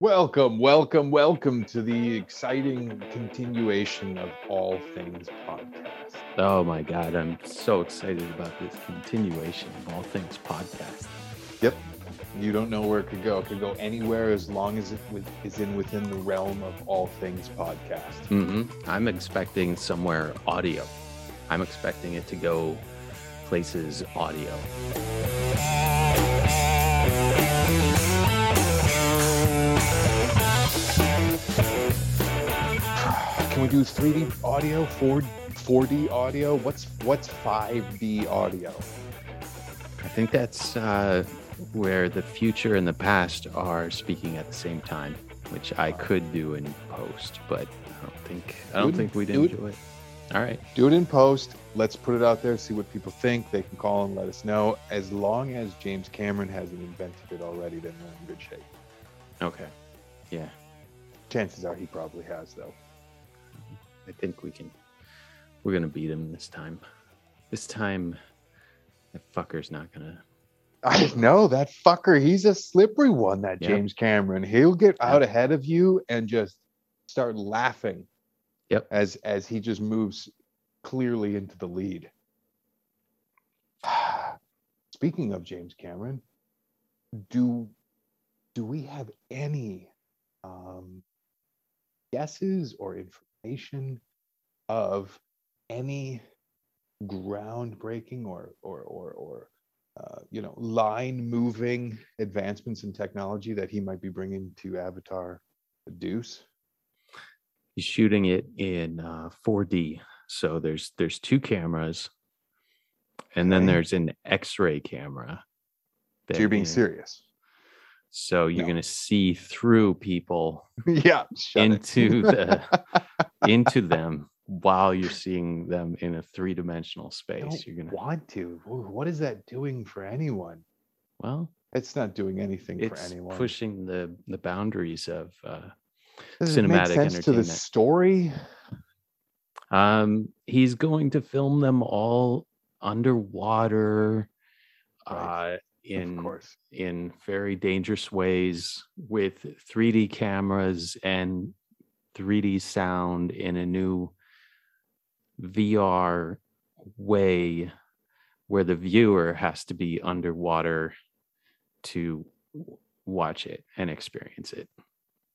Welcome, welcome, welcome to the exciting continuation of All Things Podcast. Oh my God, I'm so excited about this continuation of All Things Podcast. Yep. You don't know where it could go. It could go anywhere as long as it with, is in within the realm of All Things Podcast. Mm-hmm. I'm expecting somewhere audio. I'm expecting it to go places audio. We do 3D audio, 4 4D audio? What's what's 5D audio? I think that's uh, where the future and the past are speaking at the same time, which I could do in post, but I don't think I don't Do think we'd do it- enjoy it. All right. Do it in post. Let's put it out there, see what people think. They can call and let us know. As long as James Cameron hasn't invented it already, then we're in good shape. Okay. Yeah, Chances are he probably has, though. I think we can. We're gonna beat him this time. This time, that fucker's not gonna. I know that fucker. He's a slippery one, that Yeah. James Cameron. He'll get out ahead of you and just start laughing. Yep. As as he just moves clearly into the lead. Speaking of James Cameron, do do we have any um, guesses or information of any groundbreaking or or or or uh, you know line moving advancements in technology that he might be bringing to Avatar Deuce? He's shooting it in uh, 4D. So there's there's two cameras, and then Okay. there's an X-ray camera. So you're being is- serious? So you're No. gonna see through people yeah. into the into them while you're seeing them in a three-dimensional space. don't You're gonna want to. What is that doing for anyone? well, It's not doing anything for it's anyone. pushing the the boundaries of uh, Does cinematic sense to the story? Um, he's going to film them all underwater, Right. uh, in in very dangerous ways with 3D cameras and 3D sound in a new VR way, where the viewer has to be underwater to watch it and experience it.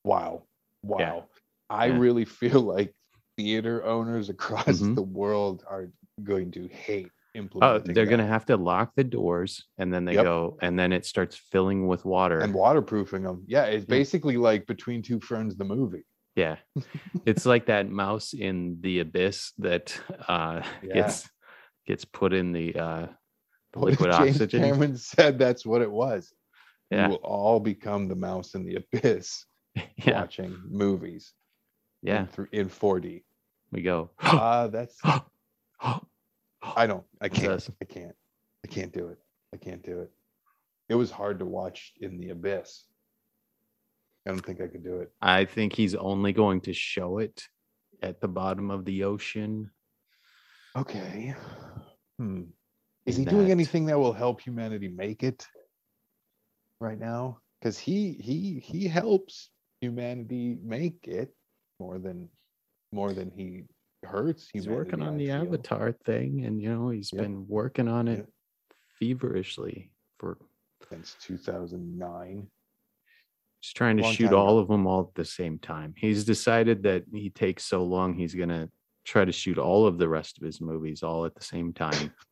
Wow. Wow. Yeah. I Yeah. really feel like theater owners across Mhm. the world are going to hate Implementing they're gonna have to lock the doors, and then they Yep. go, and then it starts filling with water. and waterproofing them. Yeah, it's Yeah. basically like Between Two friends, the movie. yeah, it's like that mouse in the abyss that uh, Yeah. gets gets put in the uh, the What if liquid James oxygen. Cameron said that's what it was. Yeah. We will all become the mouse in the abyss yeah, watching movies yeah. in, thr- in 4D. We go. Uh, that's I don't I can't. I can't I can't do it. I can't do it. It was hard to watch in the abyss. I don't think I could do it. I think he's only going to show it at the bottom of the ocean. Okay. Hmm. Is he doing anything that will help humanity make it right now? Because he he he helps humanity make it more than more than he hurts. He's working on the feel. Avatar thing, and you know he's Yep. been working on it Yep. feverishly for since 2009. He's trying to Long shoot all ago. of them all at the same time. He's decided that he takes so long, he's gonna try to shoot all of the rest of his movies all at the same time.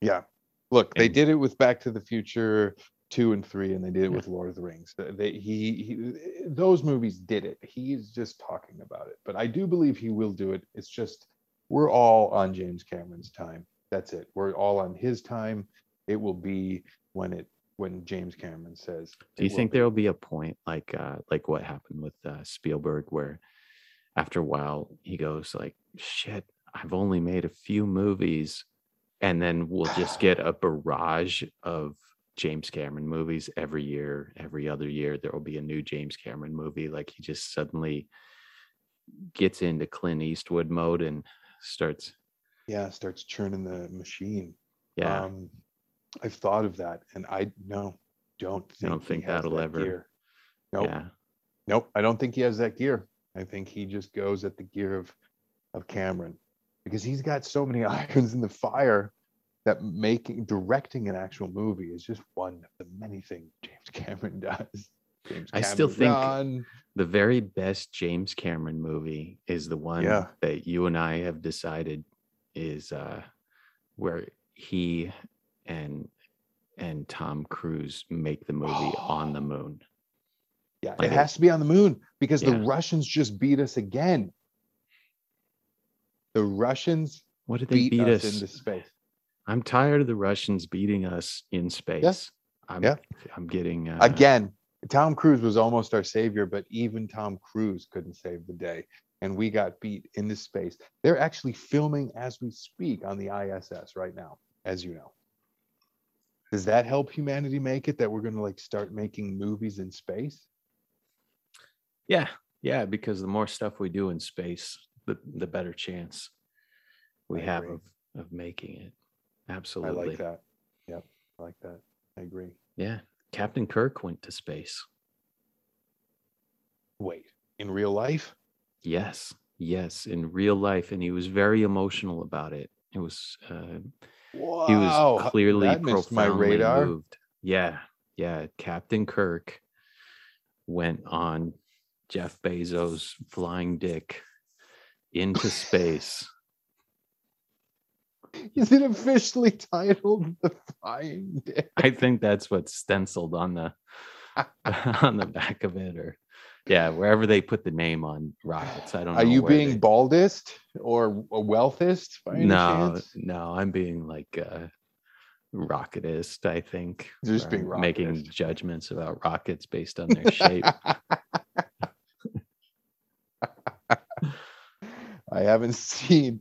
Yeah. Look, they did it with Back to the Future two and three, and they did it with Lord of the Rings. Th- They, he, he, those movies did it. He's just talking about it, but I do believe he will do it. It's just we're all on James Cameron's time. That's it. We're all on his time. It will be when it when James Cameron says. Do you think there will be a point like uh like what happened with uh, Spielberg where after a while he goes like shit, I've only made a few movies and then we'll just get a barrage of James Cameron movies every year, every other year there will be a new James Cameron movie like he just suddenly gets into Clint Eastwood mode and starts Yeah, starts churning the machine. yeah Um, I've thought of that, and I no, don't think You don't think that'll that ever- gear. Nope. yeah Nope, I don't think he has that gear. I think he just goes at the gear of of Cameron because he's got so many irons in the fire that making directing an actual movie is just one of the many things James Cameron does. James I still think- Cameron. The very best James Cameron movie is the one Yeah. that you and I have decided is uh where he and and Tom Cruise make the movie on the moon. Yeah, Like it it- has to be on the moon because the Russians just beat us again. The Russians What did they beat, beat, us, us? into space. I'm tired of the Russians beating us in space. I'm Yeah. I'm getting uh, Again, Tom Cruise was almost our savior, but even Tom Cruise couldn't save the day. And we got beat into space. They're actually filming as we speak on the ISS right now, as you know. Does that help humanity make it that we're going to like start making movies in space? Yeah, yeah, because the more stuff we do in space, the the better chance we have of of making it. I Absolutely. like that. Yep, I like that. I agree. Yeah. Captain Kirk went to space. Wait, in real life? Yes. Yes, in real life and he was very emotional about it. It was uh Wow, he was clearly that profoundly moved. Yeah, yeah. Captain Kirk went on Jeff Bezos' flying dick into space. Is it officially titled The Flying Dick? I think that's what's stenciled on the on the back of it, or yeah, wherever they put the name on rockets. I don't know. Are you being they- baldest or a wealthist by any no, chance? no, I'm being like a rocketist. I think Just being I'm making judgments about rockets based on their shape. I haven't seen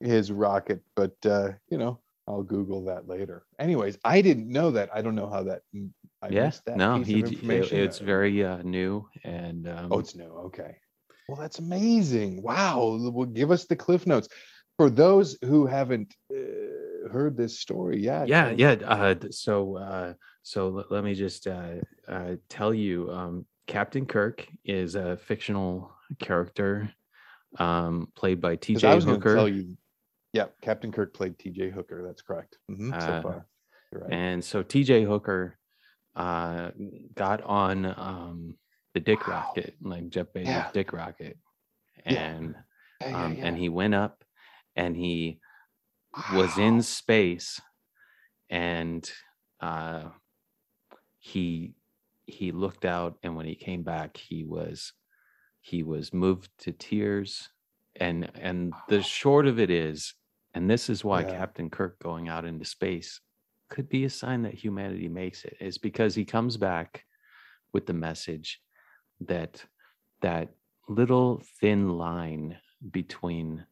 his rocket, but uh, you know, I'll Google that later. Anyways, I didn't know that. I don't know how that. I yeah, missed that no, he it- it's very uh, new and um, Oh, it's new. Okay. Well, that's amazing. Wow. Well, give us the cliff notes for those who haven't uh, heard this story yet. yeah yeah uh so uh so let, let me just uh uh tell you um captain kirk is a fictional character um played by tj I was going to hooker. Yeah, Captain Kirk played T.J. Hooker. That's correct. Mhm, so Uh, far, right. and so tj hooker uh got on um the dick Wow. rocket like jeff bezos Yeah. dick rocket and Yeah, yeah, um and he went up and he was in space and uh he he looked out and when he came back he was he was moved to tears and and the short of it is and this is why Yeah. captain kirk going out into space could be a sign that humanity makes it is because he comes back with the message that that little thin line between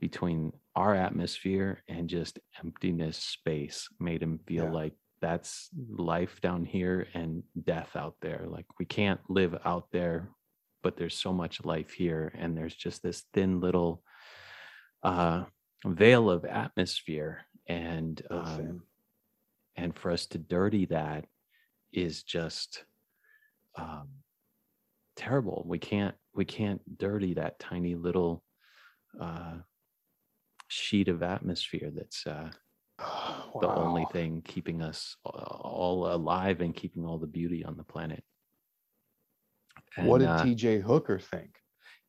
between our atmosphere and just emptiness space made him feel Yeah. like that's life down here and death out there like we can't live out there but there's so much life here and there's just this thin little uh veil of atmosphere and So um, and for us to dirty that is just um terrible we can't we can't dirty that tiny little uh sheet of atmosphere that's uh the only thing keeping us all alive and keeping all the beauty on the planet What did uh, T.J. Hooker think?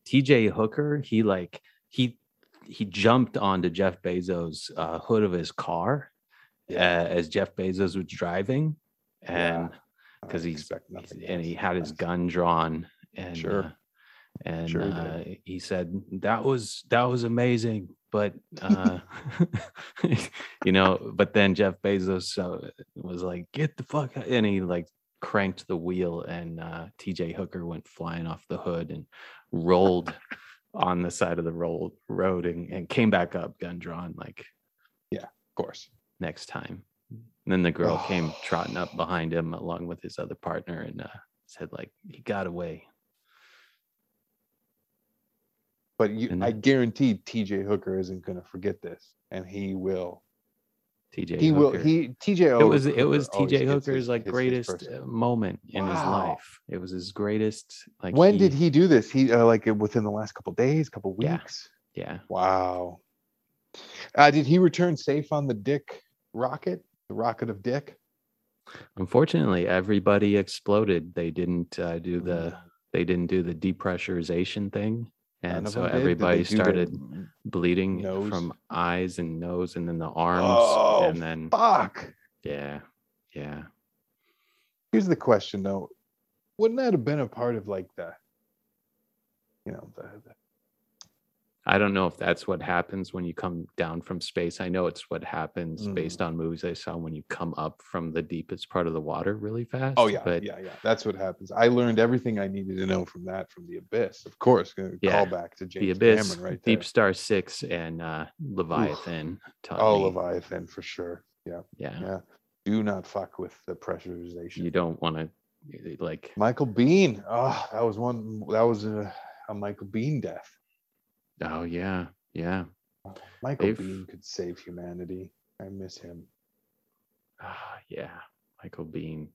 TJ Hooker, he like he he jumped onto Jeff Bezos' uh, hood of his car uh, as Jeff Bezos was driving, and because he's, he's- and he had his gun drawn, and Sure. uh, and Sure he uh, he said that was that was amazing, but uh, you know, but then Jeff Bezos uh, was like, "Get the fuck!" out," and he like cranked the wheel, and uh, TJ Hooker went flying off the hood and rolled on the side of the roll, road and, and came back up, gun drawn, like yeah Of course. next time. And then the girl came Oh. trotting up behind him along with his other partner and uh, said, like, he got away. But you, And I guarantee T.J. Hooker isn't going to forget this, and he will TJ. He will. He TJ. it was it was TJ Hooker's like his- his greatest person. uh, moment in his life. It was his greatest. Like when did he do this? He uh, like within the last couple days, couple weeks. Yeah, yeah. Wow. Uh, did he return safe on the Dick rocket? The rocket of Dick. unfortunately, everybody exploded. They didn't uh, do the they didn't do the depressurization thing, and so them did? Did everybody started bleeding nose? from eyes and nose, and then the arms, Oh, and then Fuck. yeah, yeah. Here's the question though. Wouldn't that have been a part of like the, you know, the, the I don't know if that's what happens when you come down from space. I know it's what happens Mm. based on movies I saw when you come up from the deepest part of the water really fast. Oh yeah, but yeah, yeah. That's what happens. I learned everything I needed to know from that from the abyss. Of course, Yeah, call back to James the Abyss, Cameron right there. DeepStar Six, and uh, Leviathan oh, me. Leviathan for sure. Yeah, yeah, yeah. Do not fuck with the pressurization. you don't want to like. Michael Biehn. Oh, that was one. That was a, a Michael Biehn death. Oh yeah, yeah. Michael They've- Biehn could save humanity. I miss him. Ah, yeah, Michael Biehn.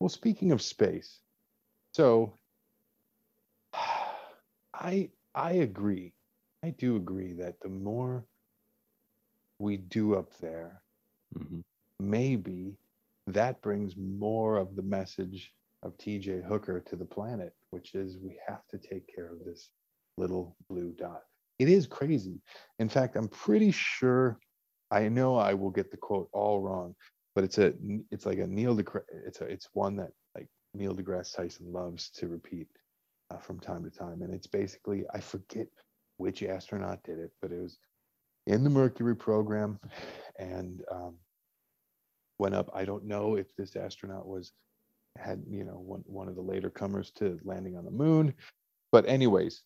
Well, speaking of space, so I I agree. I do agree that the more we do up there, Mhm. maybe that brings more of the message of TJ Hooker to the planet, which is we have to take care of this little blue dot. It is crazy. In fact, I'm pretty sure I know I will get the quote all wrong, but it's a it's like a Neil deGrasse it's a it's one that like Neil deGrasse Tyson loves to repeat uh, from time to time, and it's basically I forget which astronaut did it, but it was in the Mercury program, and um, went up. I don't know if this astronaut was had you know one one of the later comers to landing on the moon, but anyways,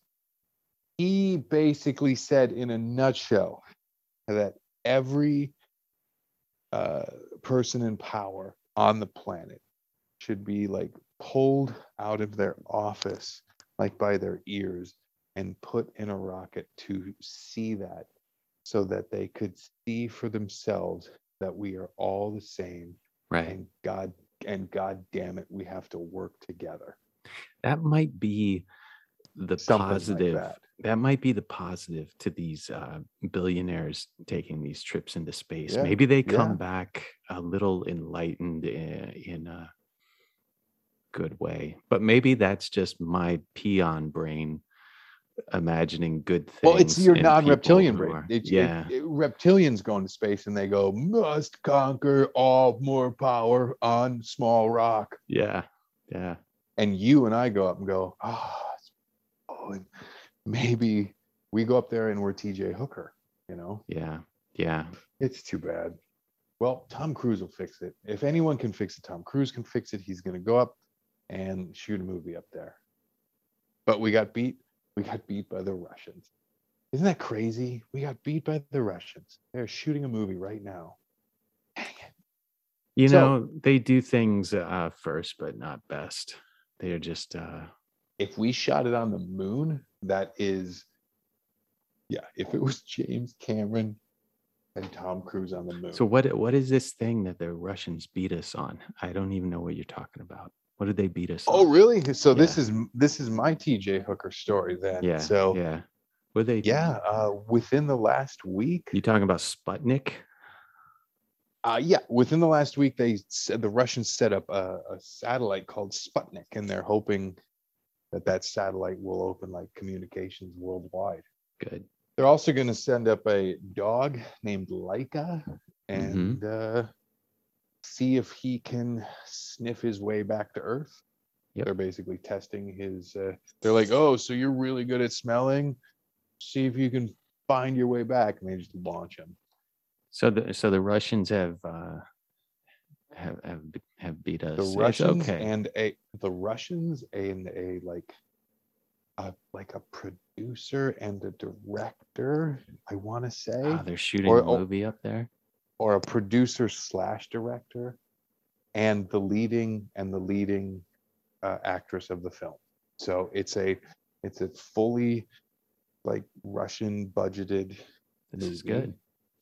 he basically said in a nutshell that every uh, person in power on the planet should be like pulled out of their office like by their ears and put in a rocket to see that so that they could see for themselves that we are all the same Right. and god and god damn it we have to work together That might be the Something like positive. that. that. might be the positive to these uh, billionaires taking these trips into space. Yeah, Maybe they come yeah. back a little enlightened in, in a good way, but maybe that's just my peon brain imagining good things. well it's your non-reptilian brain are- It- it- yeah, it- reptilians go into space and they go must conquer all more power on small rock yeah, yeah. and you and I go up and go, oh, it's- oh, and maybe we go up there and we're TJ Hooker, you know, Yeah, yeah. it's too bad. Well, Tom Cruise will fix it. If anyone can fix it, Tom Cruise can fix it. He's going to go up and shoot a movie up there. But we got beat. We got beat by the Russians. Isn't that crazy? We got beat by the Russians. They're shooting a movie right now. Dang it. You So- know, they do things uh, first, but not best. They're just uh, if we shot it on the moon, that is, yeah. If it was James Cameron and Tom Cruise on the moon, So what what is this thing that the Russians beat us on? I don't even know what you're talking about. What did they beat us oh on? really? So this is this is my TJ Hooker story then. Yeah. So yeah. What they yeah, uh, within the last week, You talking about Sputnik? uh, yeah, within the last week, they said the Russians set up a, a satellite called Sputnik, and they're hoping that that satellite will open like communications worldwide. Good. They're also going to send up a dog named Laika and uh, see if he can sniff his way back to Earth. Yep. They're basically testing his. Uh, they're like, "Oh, so you're really good at smelling? See if you can find your way back." And they just launch him. So the so the Russians have uh have have, have beat us. The Russians okay. and a the Russians and a like a like a producer and a director. I want to say. Ah, they're shooting or- a movie up there. or a producer slash director and the leading and the leading uh, actress of the film so it's a it's a fully like russian budgeted This is good.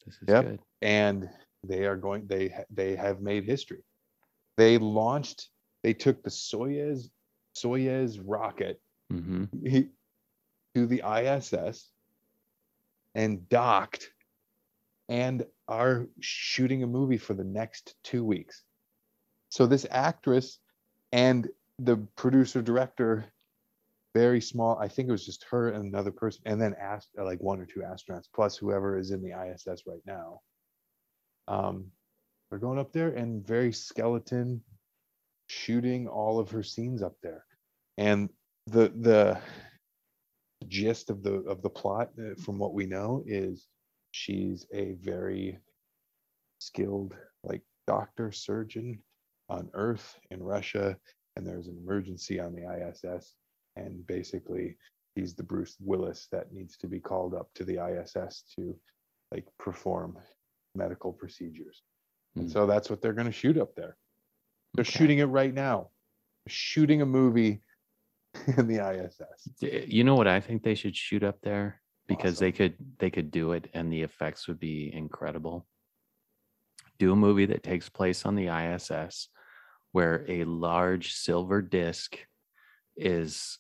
This is Yep. good. and they are going they they have made history. They launched they took the soyuz soyuz rocket hmm to the iss and docked and are shooting a movie for the next two weeks. So this actress and the producer director very small i think it was just her and another person and then asked like one or two astronauts plus whoever is in the iss right now um they're going up there and very skeleton shooting all of her scenes up there. And the the gist of the of the plot uh, from what we know is she's a very skilled like doctor surgeon on earth in russia and there's an emergency on the iss and basically he's the bruce willis that needs to be called up to the iss to like perform medical procedures and Hmm. so that's what they're going to shoot up there they're Okay. shooting it right now shooting a movie in the iss You know what I think they should shoot up there because they could they could do it and the effects would be incredible. Do a movie that takes place on the ISS where a large silver disc is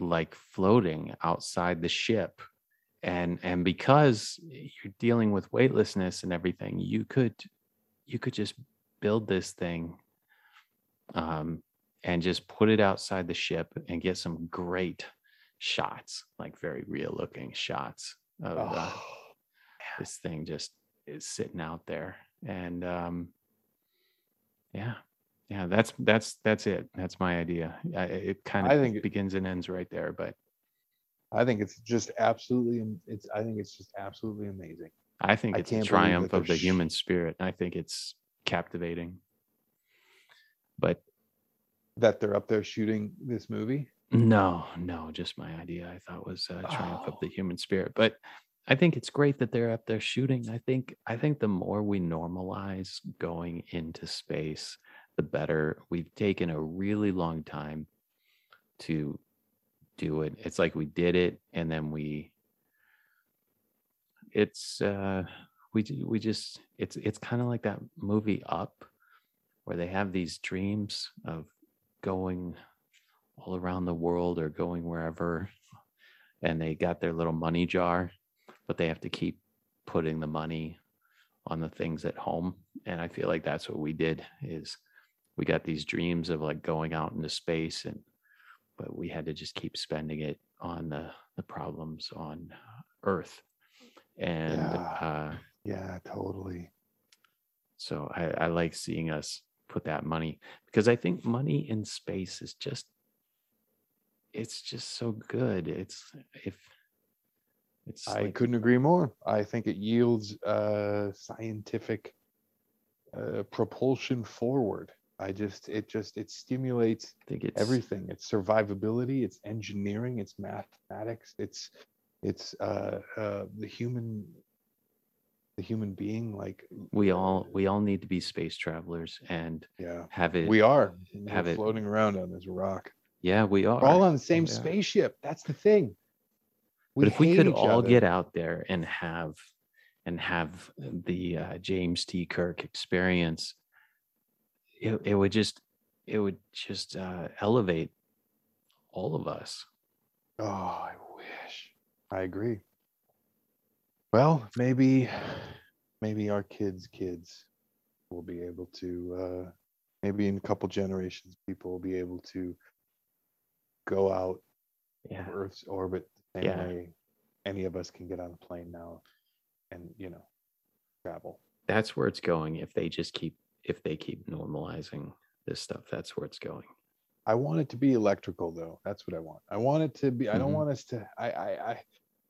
like floating outside the ship and and because you're dealing with weightlessness and everything you could you could just build this thing um and just put it outside the ship and get some great shots like very real looking shots of uh, Oh, this thing just is sitting out there. And um yeah yeah that's that's that's it. That's my idea. I, it kind of I think it- begins and ends right there but I think it's just absolutely it's I think it's just absolutely amazing. i think it's a believe that triumph of the sh- human spirit i think it's captivating but that they're up there shooting this movie. no no just my idea i thought was a triumph of Oh. the human spirit but i think it's great that they're up there shooting i think i think the more we normalize going into space the better we've taken a really long time to do it. It's like we did it and then we it's uh we we just it's it's kind of like that movie up where they have these dreams of going all around the world or going wherever and they got their little money jar but they have to keep putting the money on the things at home. And i feel like that's what we did is we got these dreams of like going out into space and but we had to just keep spending it on the the problems on earth and Yeah. uh Yeah, totally. so I, I like seeing us put that money because I think money in space is just it's just so good. It's if it's I like, couldn't agree more. I think it yields uh scientific uh, propulsion forward. I just it just it stimulates I think it's everything. It's survivability, it's engineering, it's mathematics, it's it's uh uh the human the human being like we all we all need to be space travelers and yeah have it we are have it- floating around on this rock yeah we are we're all on the same Yeah. spaceship that's the thing but if we could all other. get out there and have and have the uh, James T. Kirk experience, it, it would just it would just uh, elevate all of us. oh i wish i agree well maybe maybe our kids kids will be able to uh maybe in a couple generations people will be able to go out Yeah, of Earth's orbit the Yeah. way any of us can get on a plane now and you know travel. that's where it's going. If they just keep if they keep normalizing this stuff, that's where it's going. I want it to be electrical though. That's what I want. I want it to be. I don't Mhm. want us to. I I I.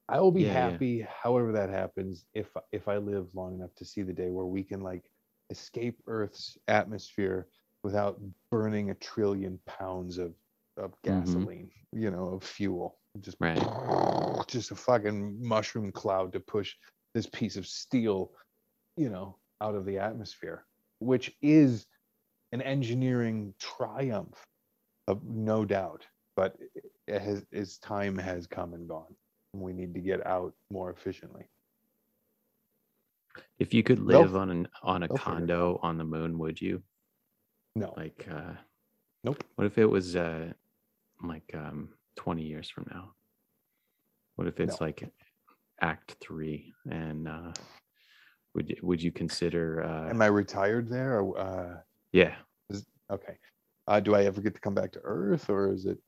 I will be Yeah, yeah. happy, however that happens, if if I live long enough to see the day where we can like escape Earth's atmosphere without burning a trillion pounds of of gasoline, you know, of fuel. Just Right. just a fucking mushroom cloud to push this piece of steel, you know, out of the atmosphere, which is an engineering triumph, of no doubt. But it- has its time has come and gone. We need to get out more efficiently. If you could live on an on a it condo on the moon, would you? No. Like uh Nope. what if it was uh like um 20 years from now? What if it's No. like act 3 and uh would you, would you consider uh Am I retired there? Or, uh, yeah. okay. Uh, do I ever get to come back to Earth, or is it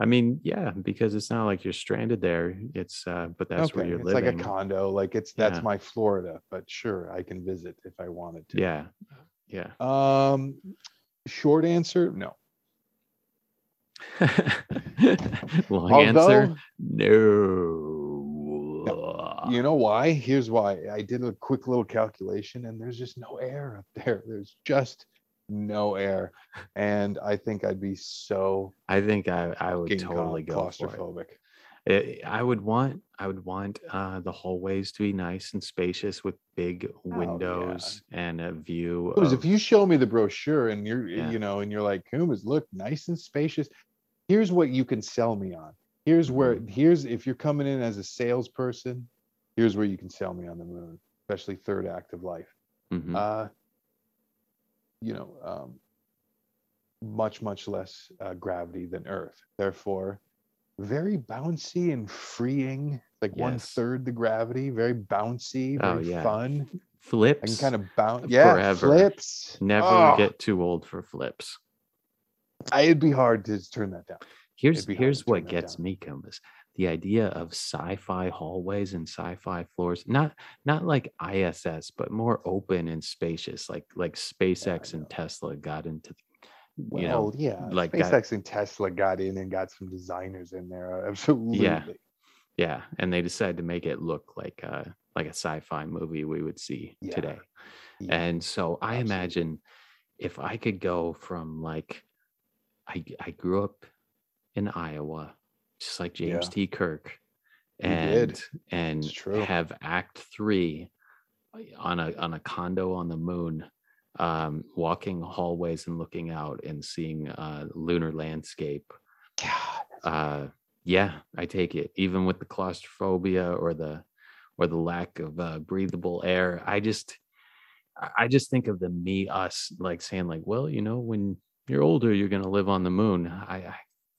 I mean, yeah, because it's not like you're stranded there. It's uh but that's where you're It's living. like a condo. Like it's that's Yeah. my Florida, but sure, I can visit if I wanted to. yeah. Yeah. Um, short answer, no. Long answer. Although, No. You know why? Here's why. I did a quick little calculation, and there's just no air up there. There's just no air, and I think I'd be so I think I, I would totally go for it. claustrophobic. it. I would want I would want uh, the hallways to be nice and spacious with big Oh, yeah. windows and a view. Because if you show me the brochure and you're, Yeah. you know, and you're like, Kumas, look, nice and spacious. Here's what you can sell me on. Here's where, Mm-hmm. here's if you're coming in as a salesperson, here's where you can sell me on the moon, especially third act of life. Mhm. Uh, you know, um, much, much less uh, gravity than Earth. Therefore, very bouncy and freeing, like one Yes. third the gravity, very bouncy, Oh, very yeah. fun. I flips. can kind of bounce. Yeah, forever. flips. never Oh, get too old for flips. It'd be hard to turn that down. Here's be hard to here's what gets down. me, Combus. The idea of sci-fi hallways and sci-fi floors, not not like ISS, but more open and spacious, like like SpaceX know. and Tesla got into. Well, you know, yeah, like SpaceX got- and Tesla got in and got some designers in there. Absolutely. yeah, and they decided to make it look like uh like a sci-fi movie we would see Yeah. today. Yeah. And so I absolutely. imagine if I could go from like I I grew up in Iowa, just like James Yeah. T. Kirk, and and have Act Three on a on a condo on the moon, um, walking hallways and looking out and seeing uh, lunar landscape. God, Uh, yeah, I take it. Even with the claustrophobia or the or the lack of uh, breathable air, I just I I just think of the me us like saying like, well, you know, when you're older, you're gonna live on the moon. I, I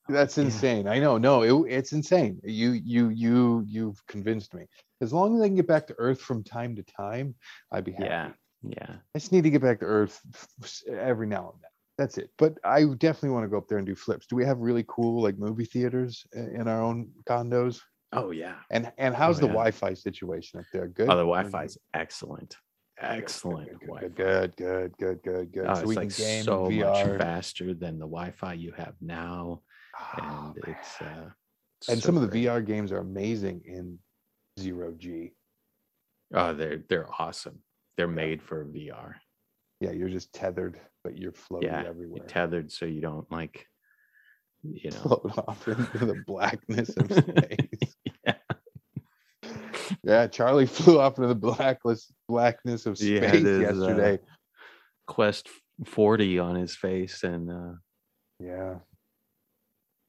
That's Yeah. insane. I know. No, it, it's insane. You, you, you, you've convinced me. As long as I can get back to Earth from time to time, I'd be happy. yeah, yeah. I just need to get back to Earth every now and then. That's it. But I definitely want to go up there and do flips. Do we have really cool like movie theaters in our own condos? Oh yeah. And and oh, how's Oh, the yeah. Wi-Fi situation up there? Good. Oh, the Wi-Fi is excellent. Excellent Good, good, good, good, good, good. Oh, so it's we like can game so much faster than the Wi-Fi you have now, Oh, and it's uh, and so some of the. VR games are amazing in zero G. Oh, they're they're awesome. They're Yeah. made for VR. Yeah, you're just tethered, but you're floating Yeah, everywhere. You're tethered so you don't like, you know. Float off into the blackness of space. yeah. yeah, Charlie flew off into the blackless blackness of space his, uh, yesterday. Quest 40 on his face, and uh, Yeah.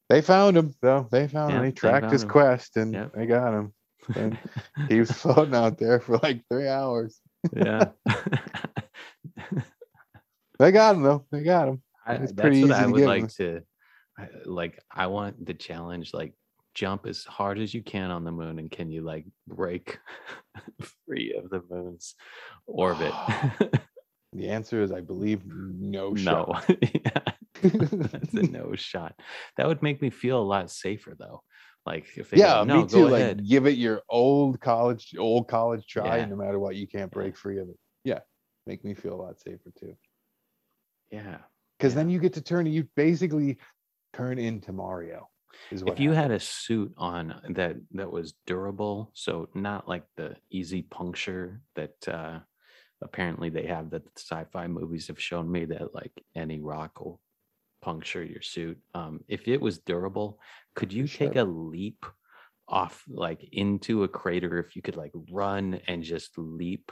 They found him though. They found Yeah, him. They they tracked found his him. quest and Yep. they got him. And He was floating out there for like three hours. yeah. They got him though. They got him. I, that's what I would like them. to like I want the challenge like jump as hard as you can on the moon and can you like break free of the moon's orbit The answer is I believe no no shot. Yeah, that's a no shot that would make me feel a lot safer though like if they yeah, go, no me too. go Like ahead give it your old college, old college try, Yeah. and no matter what, you can't Yeah. break free of it. Yeah. Make me feel a lot safer too. yeah Because Yeah. then you get to turn you basically turn into Mario. Is what if you had a suit on that that was durable so not like the easy puncture that uh apparently they have that sci-fi movies have shown me that like any rock will puncture your suit. Um if it was durable could you take a leap off like into a crater if you could like run and just leap?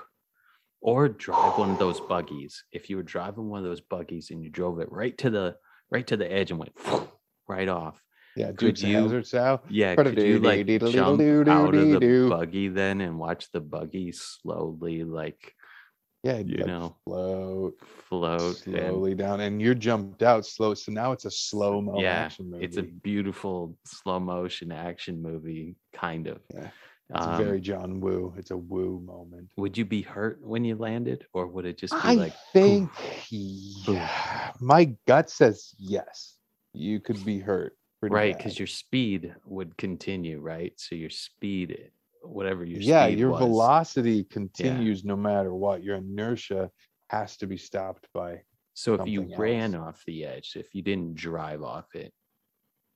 Or drive one of those buggies. If you were driving one of those buggies and you drove it right to the right to the edge and went right off Yeah, Could you- Hazzard style. Yeah, could you like jump out of the buggy then and watch the buggy slowly like Yeah, you like, know, float float and slowly down, and you're jumped out slow. So now it's a slow mo yeah, action movie. it's a beautiful slow motion action movie, kind of. Yeah, It's Um, very John Woo. It's a Woo moment. Would you be hurt when you landed, or would it just be I like think poof, boom? yeah, my gut says yes. You could be hurt. right? Because your speed would continue, right? So your speed, whatever your yeah, your was, velocity continues no matter what. Your inertia has to be stopped by. So if you something ran off the edge, if you didn't drive off it,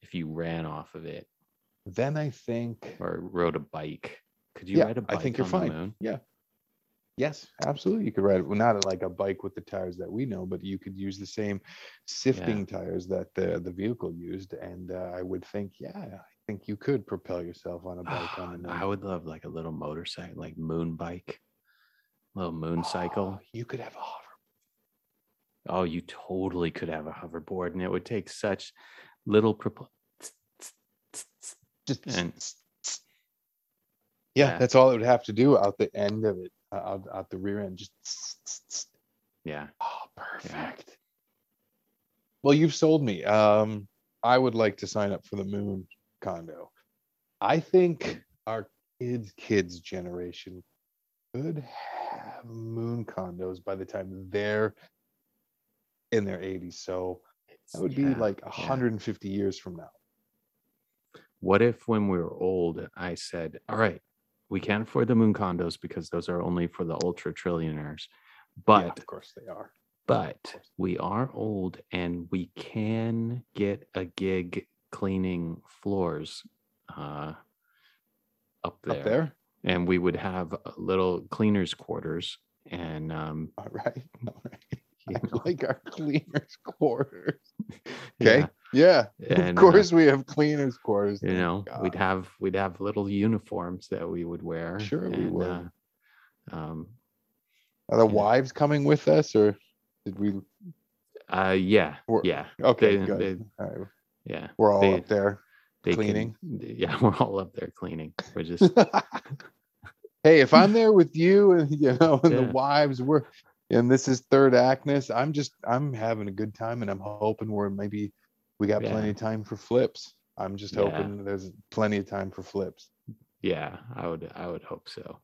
if you ran off of it Then I think or rode a bike, could you Yeah, ride a bike i think you're fine. moon? yes, absolutely, you could ride it. Well, not like a bike with the tires that we know, but you could use the same sifting tires that the the vehicle used. And uh, I would think, yeah, I think you could propel yourself on a bike on the moon. I would love like a little motorcycle, like moon bike, little moon cycle. Oh, you could have a hover. Oh, you totally could have a hoverboard, and it would take such little propel. Just And- yeah, Yeah. that's all it would have to do out the end of it, uh, out, out the rear end. Just Yeah, oh, perfect. Well, you've sold me. Um, I would like to sign up for the moon condo. I think our kids' kids generation could have moon condos by the time they're in their 80s. So that would be Yeah, like yeah. 150 years from now. What if when we were old, I said, "All right, we can't afford the moon condos because those are only for the ultra trillionaires, Yeah, but of course they are. but we are old and we can get a gig cleaning floors uh, up there, Up there. and we would have a little cleaners quarters and um, All right. All right. you know, like our cleaners quarters. Okay. yeah, Yeah. And, of uh, course we have cleaners quarters. you know we'd have we'd have little uniforms that we would wear Sure we and, would. uh, um Are the wives coming with us or did we uh yeah We're- yeah okay They- good. they- all right. Yeah We're all they- up there. they can- cleaning? yeah we're all up there cleaning we're just hey, if I'm there with you and you know and Yeah. the wives we're and this is third actness, I'm just I'm having a good time and I'm hoping we're maybe we got Yeah. plenty of time for flips. I'm just Yeah. hoping there's plenty of time for flips. yeah i would i would hope so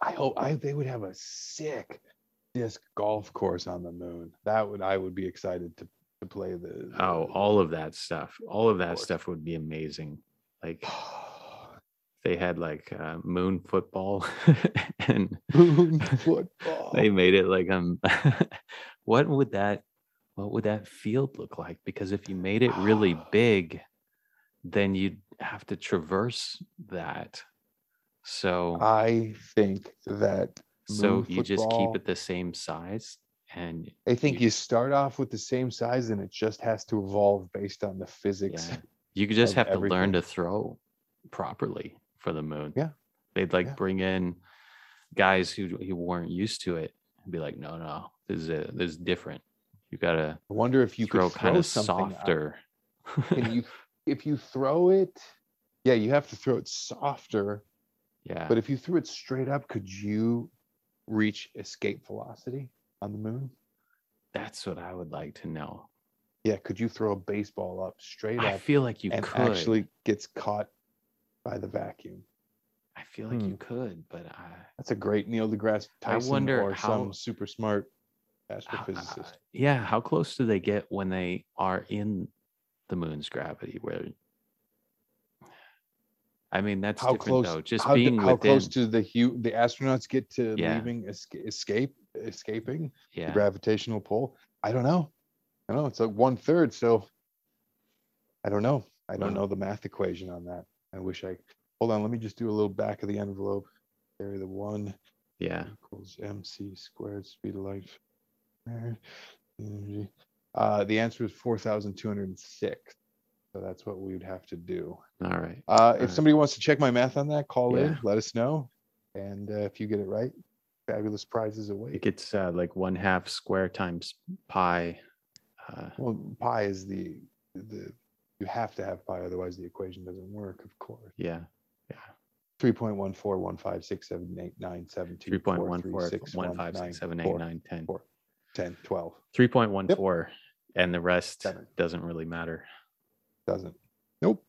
I hope I they would have a sick disc golf course on the moon. That would I would be excited to to play the. oh all of that stuff all of that stuff would be amazing like they had like uh, moon football and moon football. they made it like um what would that what would that field look like because if you made it really big then you'd have to traverse that so I think that so you just keep it the same size and I think you- you start off with the same size and it just has to evolve based on the physics. yeah, you just have to learn to throw properly for the moon Yeah. they'd like Yeah. bring in guys who who weren't used to it and be like no no this is a, this is different you gotta I wonder if you throw could kind throw of softer Can you if you throw it, yeah, you have to throw it softer. yeah But if you threw it straight up, could you reach escape velocity on the moon? That's what I would like to know. Yeah, could you throw a baseball up straight I up I feel like you and could. actually gets caught by the vacuum? I feel like Hmm. you could, but I, That's a great Neil deGrasse I Tyson wonder or how- some super smart how- astrophysicist. uh, yeah, how close do they get when they are in the moon's gravity? Where I mean, that's how different close? though. Just how, d- being how within, close do the hu- the astronauts get to Yeah. leaving escape escaping the gravitational pull? I don't know. I don't know. It's like one third. So I don't know. I don't Wow. know the math equation on that. I wish I. Hold on. Let me just do a little back of the envelope. Carry the one yeah. equals mc squared speed of light. energy. Uh, the answer is 4,206. So that's what we would have to do. All right. Uh, if Alright. somebody wants to check my math on that, call in, let us know. And uh, if you get it right, fabulous prizes I await. think it's uh, like one half square times pi. Uh, Well, pi is the the You have to have pi, otherwise the equation doesn't work, of course. Yeah. 3.14, 15, 6, 7, 8, 9, 7, 2, Three 4, point one 3, four 6, one 1, five 9, six seven eight 4, nine ten. 4, 10, 12. Three point one four, and the rest Seven. doesn't really matter. Doesn't. Nope.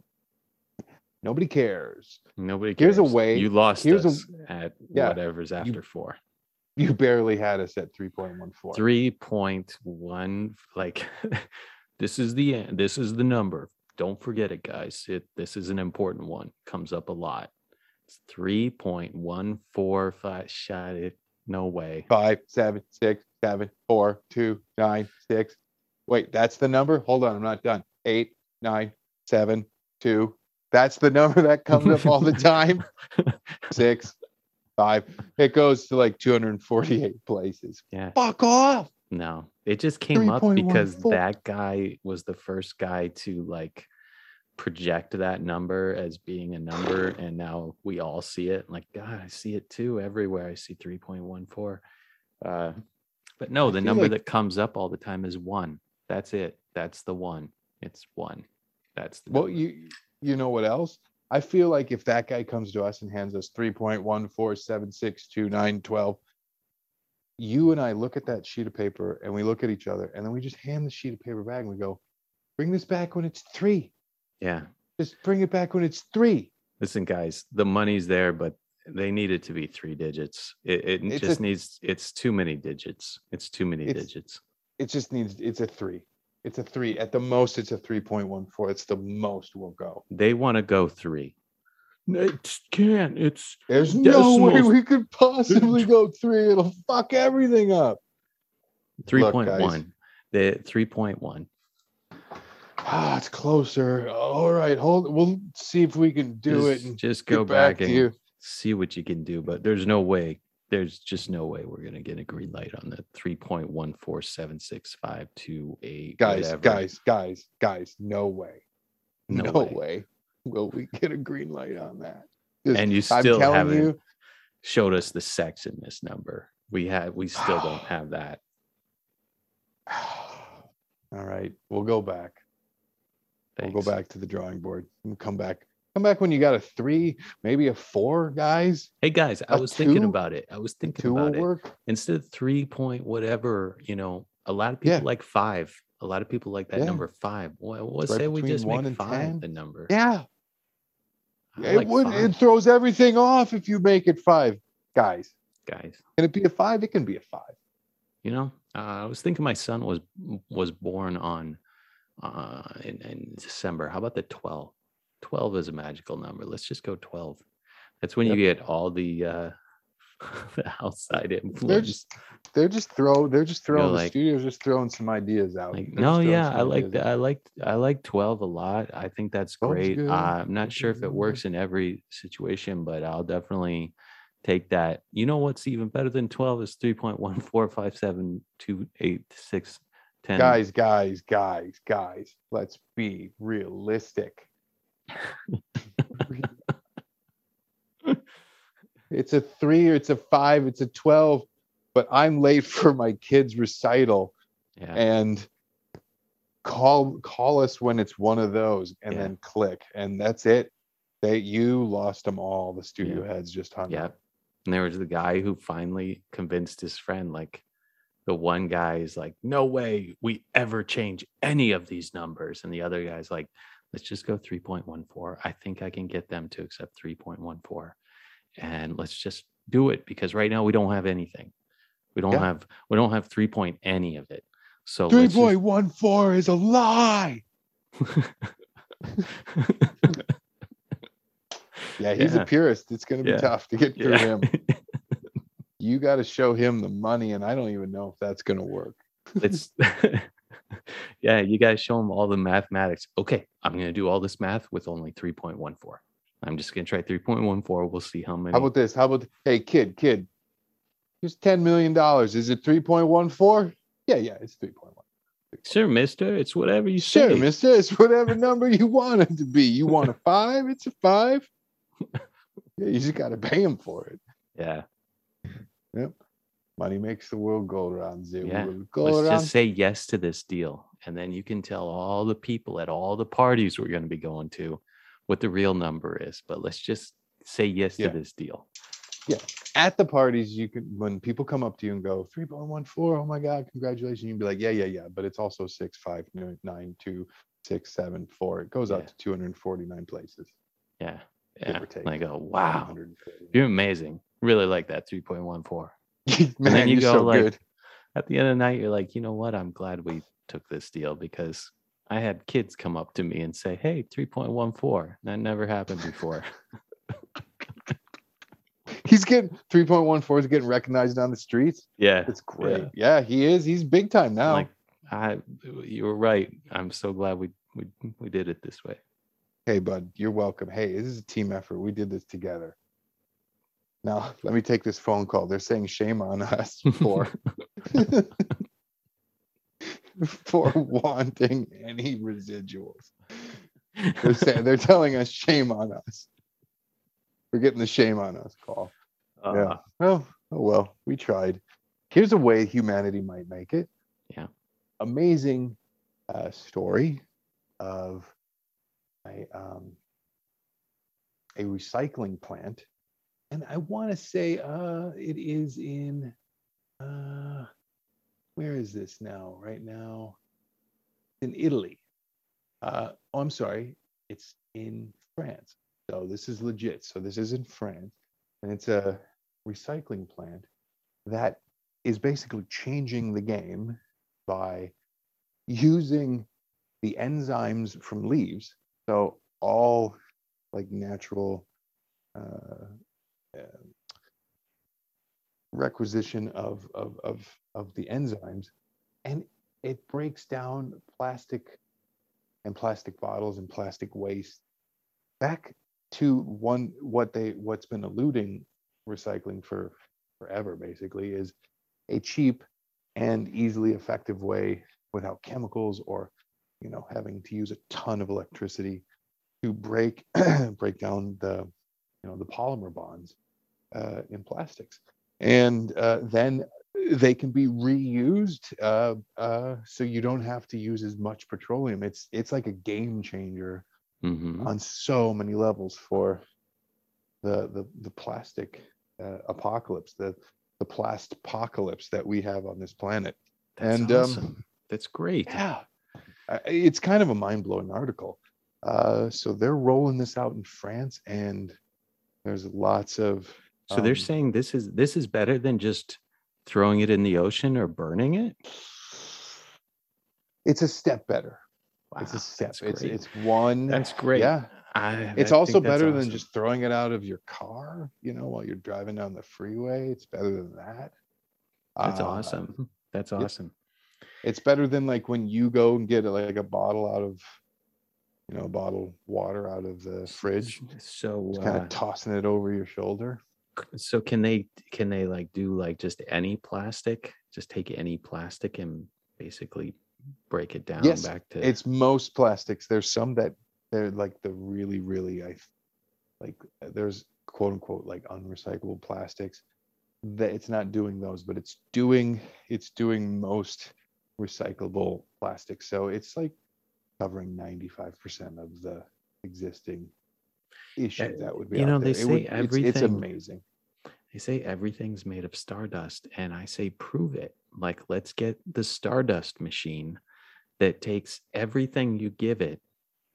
Nobody cares. Nobody. Here's a cares. way- You lost here's a- us at Yeah, whatever's after four. You barely had us at 3.14. Three point one. Like this is the end. This is the number. Don't forget it, guys. It this is an important one. Comes up a lot. It's three point one four five. Shot it. No way. Five, seven, six, seven, four, two, nine, six. Wait, that's the number? Hold on, I'm not done. Eight, nine, seven, two. That's the number that comes up all the time. Six, five. It goes to like 248 places. Yeah. Fuck off. No, it just came up because 3.14. that guy was the first guy to like project that number as being a number, and now we all see it. Like, God, I see it too everywhere. I see three point one four. Uh, but no, the number like- that comes up all the time is one. That's it. That's the one. It's one. That's the Well, number. you you know what else? I feel like if that guy comes to us and hands us 3.14762912, you and I look at that sheet of paper and we look at each other and then we just hand the sheet of paper back and we go, bring this back when it's three. yeah. Just bring it back when it's three. Listen, guys, the money's there, but they need it to be three digits. It, it just a- needs. It's too many digits. It's too many It's- digits. It just needs it's a three. It's a three. At the most, it's a 3.14. It's the most we'll go. They want to go three. It can't. It's There's no way we could possibly go three. It'll fuck everything up. three Look, point guys. one. The three point one. Ah, it's closer. All right, hold. We'll see if we can do it. Just, And just go back back, and you. see what you can do. But there's no way. There's just no way we're gonna get a green light on the three point one four seven six five two eight. guys, whatever. guys, guys, guys. No way. No No, way. way. will we get a green light on that. Just- And you still haven't you, showed us the sex in this number. We had. We still don't have that. all right, we'll go back. We'll go back to the drawing board. We'll come back. Come back when you got a three, maybe a four, guys. Hey guys, I A was thinking about it. I was thinking Two about it. work. instead of three point whatever, you know, a lot of people Yeah. like five. A lot of people like that Yeah. number five. Well, let's right say we just make five 10. the number. Yeah, I it like would. five, It throws everything off if you make it five, guys. guys. Can it be a five? It can be a five. You know, uh, I was thinking my son was was born on uh in, in December. How about the twelve? Twelve is a magical number. Let's just go twelve. That's when you get all the uh the outside They're just they're just throw they're just throwing the like- studio's just throwing some ideas out. Like, no, yeah, I like that. I like I like twelve a lot. I think that's great. Uh, I'm not 12's sure if it works in every situation, but I'll definitely take that. You know what's even better than twelve is three point one four five seven two eight six ten. Guys, guys, guys, guys. Let's be realistic. It's a three or it's a five, it's a twelve, but I'm late for my kid's recital yeah, and call call us when it's one of those and Yeah. then click and that's it. They you lost them all. The studio heads just hung yeah. up. And there was the guy who finally convinced his friend, like the one guy is like, no way we ever change any of these numbers. And the other guy's like, let's just go 3.14. I think I can get them to accept 3.14. And let's just do it because right now we don't have anything. We don't Yeah. have we don't have three point any of it. So 3.14 just- point one four is a lie. Yeah, he's Yeah. a purist. It's gonna be Yeah. tough to get through him. You got to show him the money, and I don't even know if that's gonna work. it's yeah, you guys show them all the mathematics. Okay, I'm gonna do all this math with only 3.14. I'm just gonna try 3.14. We'll see how many. How about this? How about hey kid, kid? Here's ten million dollars. Is it three point one four? Yeah, yeah, it's three point one. sure, mister. It's whatever you Sure, say. mister. It's whatever number you want it to be. You want a five? It's a five. Yeah, you just got to pay him for it. Yeah. Money makes the world go around. The Yeah, go Let's around. just say yes to this deal and then you can tell all the people at all the parties we're going to be going to what the real number is. But let's just say yes Yeah. to this deal. Yeah. At the parties, you can when people come up to you and go three point one four. Oh my god, congratulations! You'd be like, yeah, yeah, yeah. But it's also six five nine two six seven four. It goes out to two hundred forty nine places. Yeah. Yeah. And I go, wow, you're amazing. Really like that 3.14. Man, then you go so like- good. At the end of the night, you're like, you know what? I'm glad we took this deal because I had kids come up to me and say, hey, 3.14. That never happened before. He's getting three point one four is getting recognized on the streets. yeah. It's great. Yeah. he is. He's big time now. Like, I, you were right. I'm so glad we, we, we did it this way. hey, bud, you're welcome. Hey, this is a team effort. We did this together. Now, let me take this phone call. They're saying shame on us for for wanting any residuals. They're saying they're telling us shame on us. We're getting the shame on us call. Uh, yeah. Oh, oh well, we tried. Here's a way humanity might make it. Yeah. Amazing uh, story of a um, a recycling plant, and I want to say uh, it is in uh, where is this now? Right now, in Italy. Uh, oh, I'm sorry, it's in France. So this is legit. So this is in France, and it's a recycling plant that is basically changing the game by using the enzymes from leaves. So all like natural uh, Uh, requisition of, of of of the enzymes, and it breaks down plastic and plastic bottles and plastic waste back to one what they what's been eluding recycling for forever basically is a cheap and easily effective way without chemicals or you know having to use a ton of electricity to break break down the you know the polymer bonds uh, in plastics and uh, then they can be reused uh, uh, so you don't have to use as much petroleum it's it's like a game changer mhm. on so many levels for the the, the plastic uh, apocalypse the the plast apocalypse that we have on this planet That's and, awesome. um, That's great. yeah it's kind of a mind-blowing article uh, so they're rolling this out in france and there's lots of So they're um, saying this is this is better than just throwing it in the ocean or burning it. it's a step better. Wow, it's a step. it's it's one That's great. yeah. I, it's I also better than just throwing it out of your car you know while you're driving down the freeway. It's better than that. That's Uh, awesome. That's awesome. it's better than like when you go and get like a bottle out of you know a bottle of water out of the fridge. So kind uh, of tossing it over your shoulder so can they can they like do like just any plastic? Just take any plastic and basically break it down Yes, back to it's most plastics there's some that they're like the really really i like uh, there's quote unquote like unrecyclable plastics that it's not doing those but it's doing it's doing most recyclable plastics so it's like covering 95% of the existing issue Uh, that would be you know, there. they It say would- it's, it's everything- amazing they say everything's made of stardust and i say prove it like let's get the stardust machine that takes everything you give it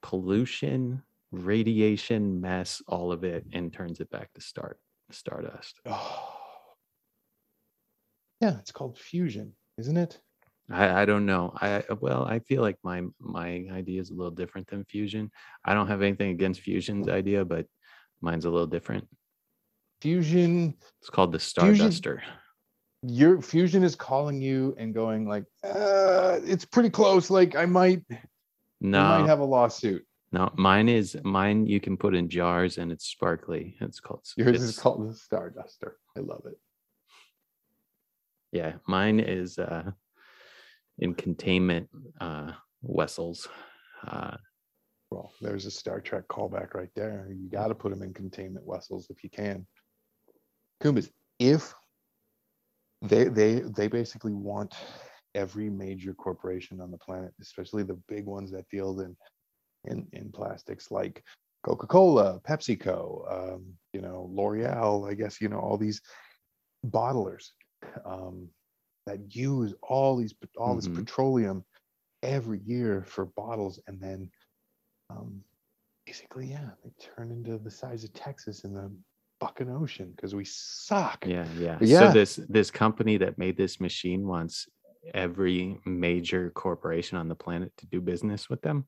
pollution radiation mess all of it and turns it back to start stardust oh. yeah it's called fusion isn't it I, I don't know. I well i feel like my my idea is a little different than fusion. I don't have anything against fusion's idea but mine's a little different. Fusion it's called the starduster. Your fusion is calling you and going like uh it's pretty close. Like i might no I might have a lawsuit. No, mine is mine. You can put in jars and it's sparkly. It's called. yours is it's- called the starduster. I love it. Yeah, mine is uh, in containment uh, vessels. Uh, well there's a star trek callback right there you got to put them in containment vessels if you can kumbas if they they they basically want every major corporation on the planet, especially the big ones that deal in in, in plastics like Coca-Cola, PepsiCo, um, you know, L'Oreal, I guess, you know, all these bottlers um, that use all these all this petroleum every year for bottles and then um, basically yeah they turn into the size of texas in the fucking ocean because we suck. Yeah, yeah. But yeah. So this this company that made this machine wants every major corporation on the planet to do business with them.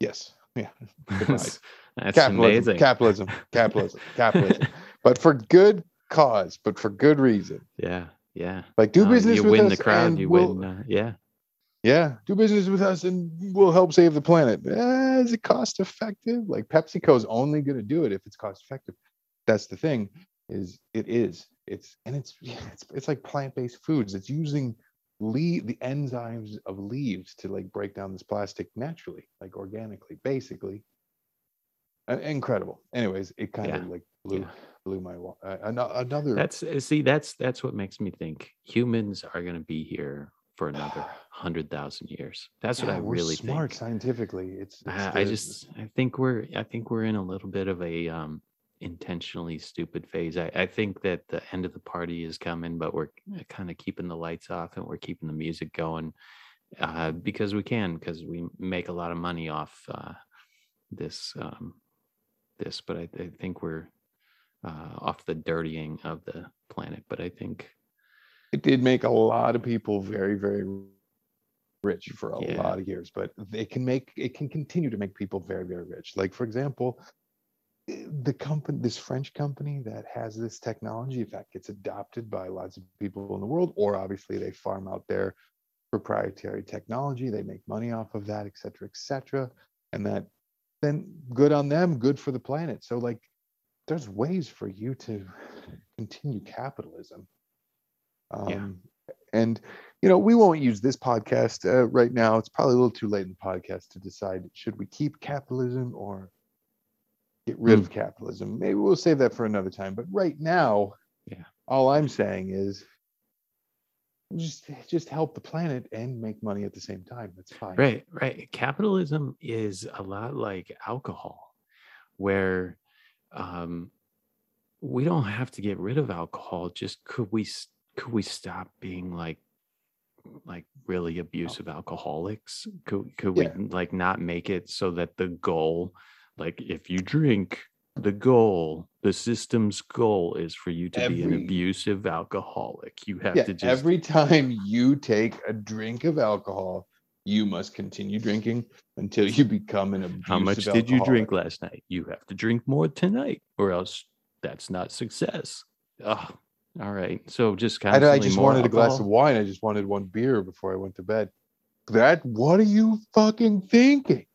yes. Yeah. That's that's capitalism. amazing. capitalism. Capitalism. Capitalism. But for good cause but for good reason. Yeah, yeah. like do Uh, business you with win us the crowd. and You we'll, win. Uh, yeah, yeah do business with us and we'll help save the planet Eh, is it cost effective like pepsico's only going to do it if it's cost effective that's the thing is it is it's and it's it's, it's like plant-based foods it's using leave the enzymes of leaves to like break down this plastic naturally like organically basically incredible anyways it kind of like blew yeah. blew my uh, another that's uh, see that's that's what makes me think humans are going to be here for another hundred thousand years. That's what Yeah, I we're really smart think. scientifically it's, it's I, I just I think we're I think we're in a little bit of a um intentionally stupid phase. I, I think that the end of the party is coming, but we're kind of keeping the lights off and we're keeping the music going uh, because we can because we make a lot of money off uh, this um, this. But I, I think we're uh, off the dirtying of the planet. But I think it did make a lot of people very very rich for a Yeah. lot of years but it can make it can continue to make people very very rich like for example eh, the company this french company that has this technology if that gets adopted by lots of people in the world or obviously they farm out their proprietary technology they make money off of that et cetera et cetera and that then good on them good for the planet. So like there's ways for you to continue capitalism. Um, Yeah. and you know we won't use this podcast uh, right now. It's probably a little too late in the podcast to decide should we keep capitalism or get rid of capitalism? Maybe we'll save that for another time. But right now Yeah. all i'm saying is just just help the planet and make money at the same time that's fine Right, right. Capitalism is a lot like alcohol, where um, we don't have to get rid of alcohol. Just could we could we stop being like like really abusive alcoholics? Could could Yeah. we like not make it so that the goal, like if you drink, the goal, the system's goal is for you to be an abusive alcoholic. You have yeah to just every time you take a drink of alcohol you must continue drinking until you become an abusive How much did you drink last night? You have to drink more tonight, or else that's not success. Oh, all right. So just I, constantly I just wanted a glass of wine. I just wanted one beer before I went to bed. That what are you fucking thinking?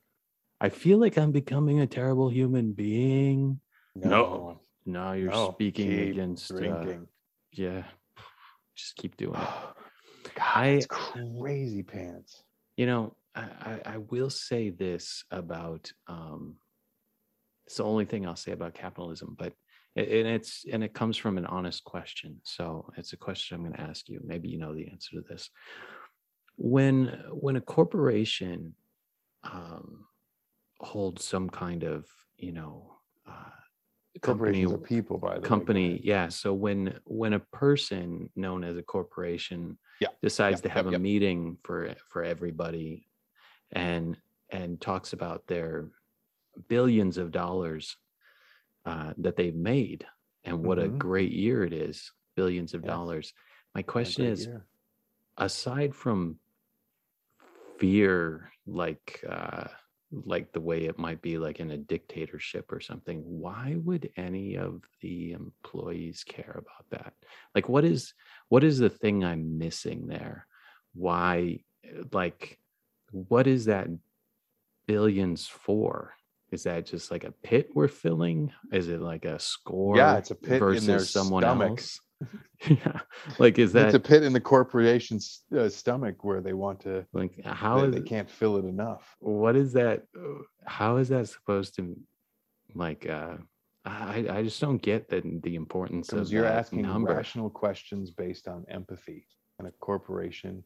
I feel like I'm becoming a terrible human being. No, No, you're no, speaking keep against. Uh, yeah, just keep doing it. God, I- crazy pants. You know, I, I, I will say this about. Um, it's the only thing I'll say about capitalism, but it, and it's and it comes from an honest question. So it's a question I'm going to ask you. Maybe you know the answer to this. When when a corporation um, holds some kind of you know uh, company are people, by the way. company yeah so when when a person known as a corporation Yeah, decides yep, to have a meeting for for everybody and and talks about their billions of dollars uh, that they've made and what a Mhm. great year it is billions of Yes. dollars my question is year. aside from fear like uh like the way it might be like in a dictatorship or something why would any of the employees care about that? Like what is what is the thing i'm missing there? Why like what is that billions for? Is that just like a pit we're filling? Is it like a score Yeah, it's a pit in versus someone stomach. else yeah like is that it's a pit in the corporation's uh, stomach where they want to. like how they, is they can't fill it enough. what is that uh, how is that supposed to like uh i i just don't get the the importance of you're asking number rational questions based on empathy, and a corporation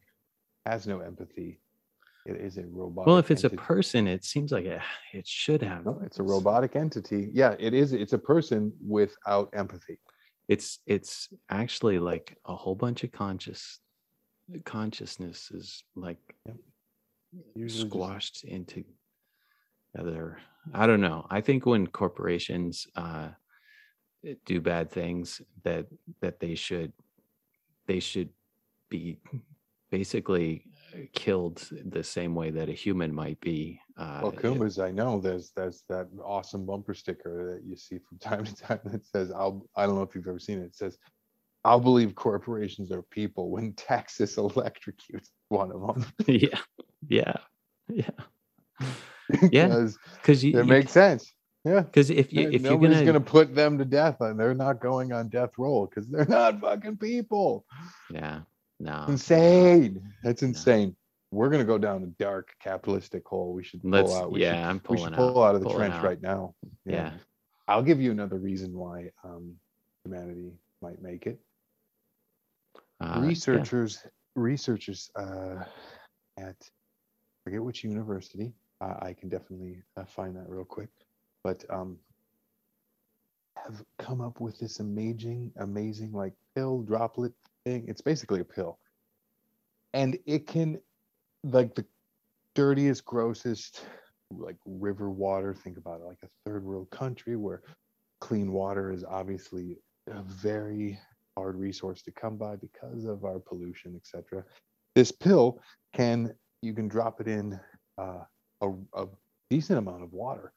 has no empathy. It is a robot. Well, if it's a person, it seems like it, it should have. no, it's a robotic entity. Yeah, it is. It's a person without empathy. It's it's actually like a whole bunch of conscious consciousness is like just- squashed into other i don't know. I think when corporations uh do bad things that that they should they should be basically killed the same way that a human might be uh Well, it- I know there's there's that awesome bumper sticker that you see from time to time that says, "I'll." I don't know if you've ever seen it. It says, "I'll believe corporations are people when Texas electrocutes one of them." yeah yeah yeah Yeah, because because you it makes sense. Yeah, because if you if you're gonna, gonna put them to death, and they're not going on death roll because they're not fucking people. yeah no Insane. That's insane. We're gonna go down a dark capitalistic hole. We should pull let's out. We yeah should, i'm pulling we should pull out, out of the pulling trench out. right now. yeah I'll give you another reason why um, humanity might make it. uh, yeah. researchers, researchers uh, at forget which university. Uh, I can definitely uh, find that real quick, but um, have come up with this amazing, amazing like pill droplet thing. It's basically a pill, and it can like the dirtiest, grossest like river water. Think about it, like a third world country where clean water is obviously a very hard resource to come by because of our pollution, etc. This pill can you can drop it in uh, a, a decent amount of water,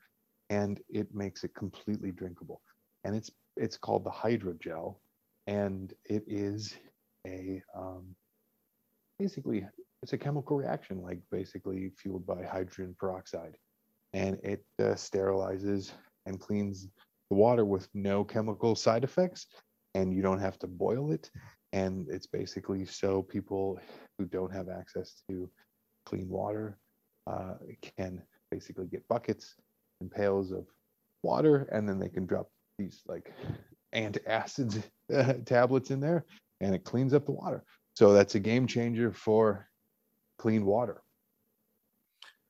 and it makes it completely drinkable. And it's it's called the hydrogel, and it is a um, basically it's a chemical reaction, like basically fueled by hydrogen peroxide, and it uh, sterilizes and cleans the water with no chemical side effects and you don't have to boil it. And it's basically so people who don't have access to clean water uh, can basically get buckets and pails of water, and then they can drop these like antacids uh, tablets in there, and it cleans up the water. So that's a game changer for clean water.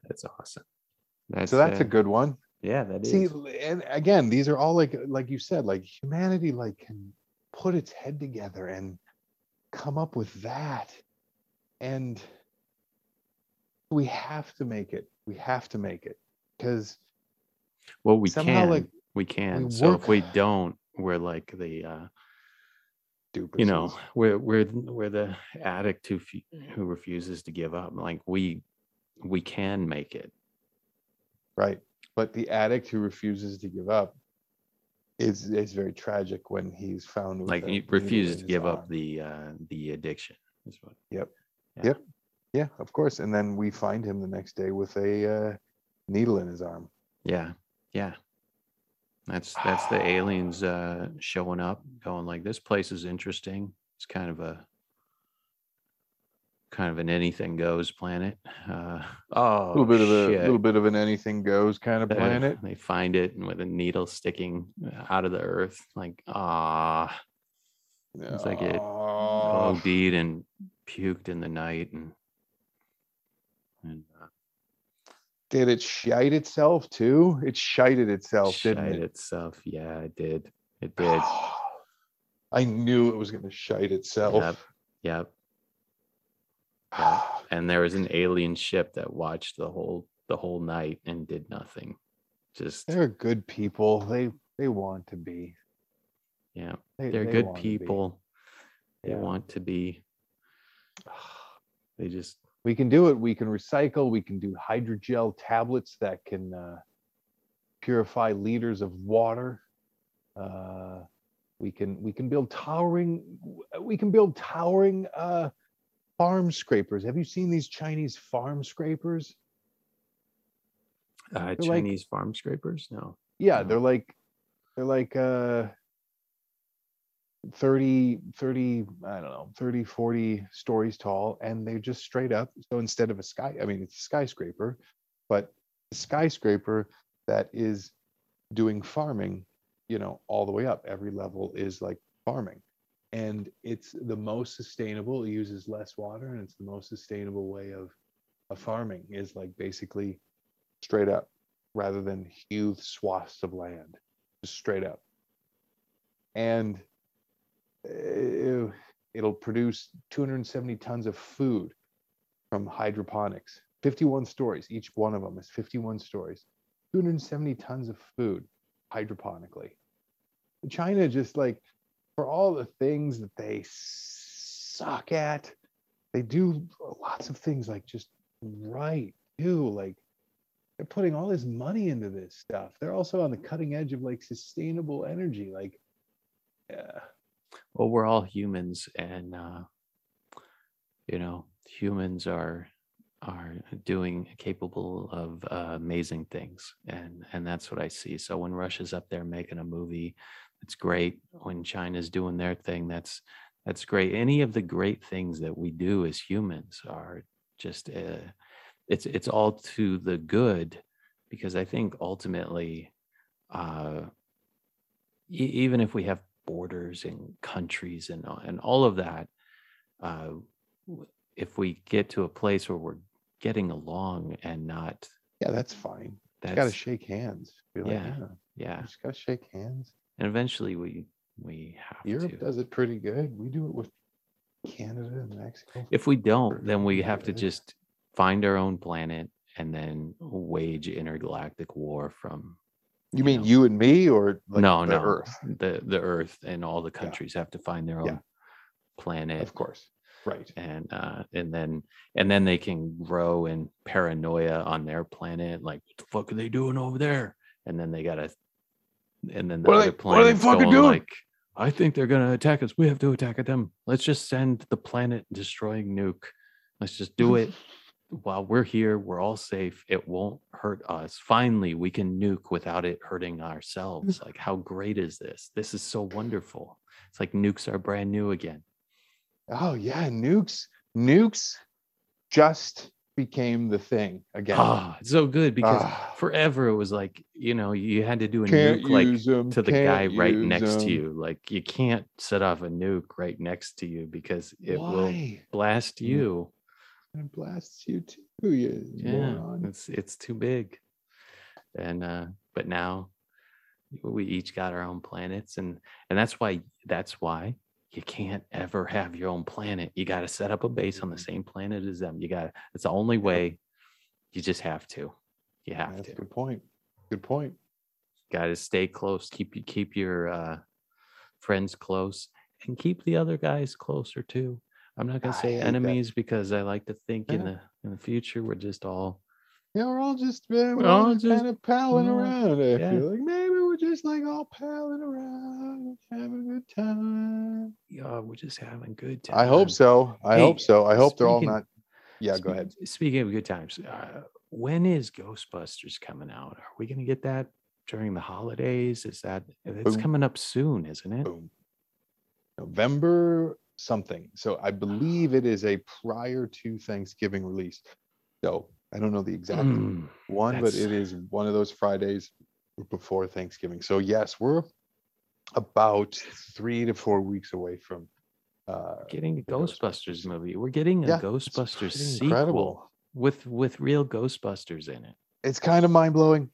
that's awesome that's So that's uh, a good one. yeah that is See, and again, these are all like like you said, like humanity like can put its head together and come up with that. And we have to make it. We have to make it. Because well we somehow, can like, we can we so if we don't we're like the uh. You know we're we're we're the addict who who refuses to give up like we we can make it right. But the addict who refuses to give up is is very tragic when he's found like he refuses to give arm. up the uh the addiction is what Yep. Yep, Yeah, of course. And then we find him the next day with a uh, needle in his arm. yeah yeah that's that's the aliens uh showing up going like this place is interesting. It's kind of a kind of an anything goes planet. Uh oh a little bit of a little bit of an anything goes kind of Uh, planet. They find it and with a needle sticking out of the earth, like ah, it's like it Oh, OD'd and puked in the night, and and uh, did it shite itself too? It shited itself, didn't shite it? itself. Yeah, it did. It did. I knew it was going to shite itself. Yep. Yep. Yeah. And there was an alien ship that watched the whole the whole night and did nothing. Just They're good people. They they want to be. yeah, They, they're they good people. They Yeah. want to be. They just We can do it. We can recycle. We can do hydrogel tablets that can uh, purify liters of water. Uh, we can we can build towering. We can build towering uh, farm scrapers. Have you seen these Chinese farm scrapers? uh, like- Chinese farm scrapers. No. Yeah, No. they're like they're like uh 30 30 I don't know, 30 40 stories tall and they're just straight up. So instead of a sky I mean it's a skyscraper, but a skyscraper that is doing farming, you know, all the way up. Every level is like farming. and it's the most sustainable. It uses less water, and it's the most sustainable way of of farming. Is like basically straight up, rather than huge swaths of land, just straight up. And Eh, it'll produce 270 tons of food from hydroponics. 51 stories each one of them is 51 stories. 270 tons of food hydroponically. China just like for all the things that they suck at they do lots of things like just right too. Like they're putting all this money into this stuff. They're also on the cutting edge of like sustainable energy. Like yeah well we're all humans and uh you know humans are are doing capable of uh, amazing things and and that's what i see. So when russia's up there making a movie it's great. When china's doing their thing that's that's great. Any of the great things that we do as humans are just uh, it's it's all to the good because i think ultimately uh even if we have borders and countries and and all of that uh if we get to a place where we're getting along and not yeah that's fine. That's got to shake hands. Be like, Yeah. yeah just gotta shake hands. And eventually we we have europe to. does it pretty good. We do it with canada and mexico if we don't then we have to just find our own planet and then wage intergalactic war from you you mean know. you and me or like no the no. Earth? The the earth and all the countries have to find their own Yeah. planet of course. Right. and uh and then and then they can grow in paranoia on their planet like what the fuck are they doing over there? And then they gotta and then the What are other they- what are they fucking going doing? like i think they're gonna attack us. We have to attack at them. Let's just send the planet destroying nuke. Let's just do it while we're here we're all safe it won't hurt us. Finally we can nuke without it hurting ourselves. Like how great is this? This is so wonderful. It's like nukes are brand new again. Oh yeah nukes nukes just became the thing again. Ah, it's so good because Ah. forever it was like you know you had to do a can't nuke like use 'em, to the guy right use next to you. Like you can't set off a nuke right next to you because it will Why? blast Mm. you it blasts you too you yeah moron. it's it's too big. And uh but now we each got our own planets and and that's why that's why you can't ever have your own planet. You got to set up a base on the Mhm. same planet as them. You got it's the only way you just have to. You have that's to. good point. Good point. Got to stay close keep you keep your uh friends close and keep the other guys closer too i'm not going I to say hate that. enemies because i like to think in Yeah. the in the future we're just all yeah we're all just we're We're all all just, kind of palling we're around i yeah. feel like maybe we're just like all palling around having a good time yeah we're just having good time. i hope so i Hey, hope so i hope they're all speaking- not yeah go ahead speaking of good times uh, when is ghostbusters coming out are we going to get that during the holidays is that it's Boom. coming up soon isn't it boom november something. So i believe it is a prior to thanksgiving release. So i don't know the exact Mm, one but it is one of those fridays before thanksgiving. So yes we're about three to four weeks away from uh getting a ghostbusters Ghostbusters. movie. We're getting a Yeah, ghostbusters sequel incredible. with with real ghostbusters in it. It's kind of mind-blowing.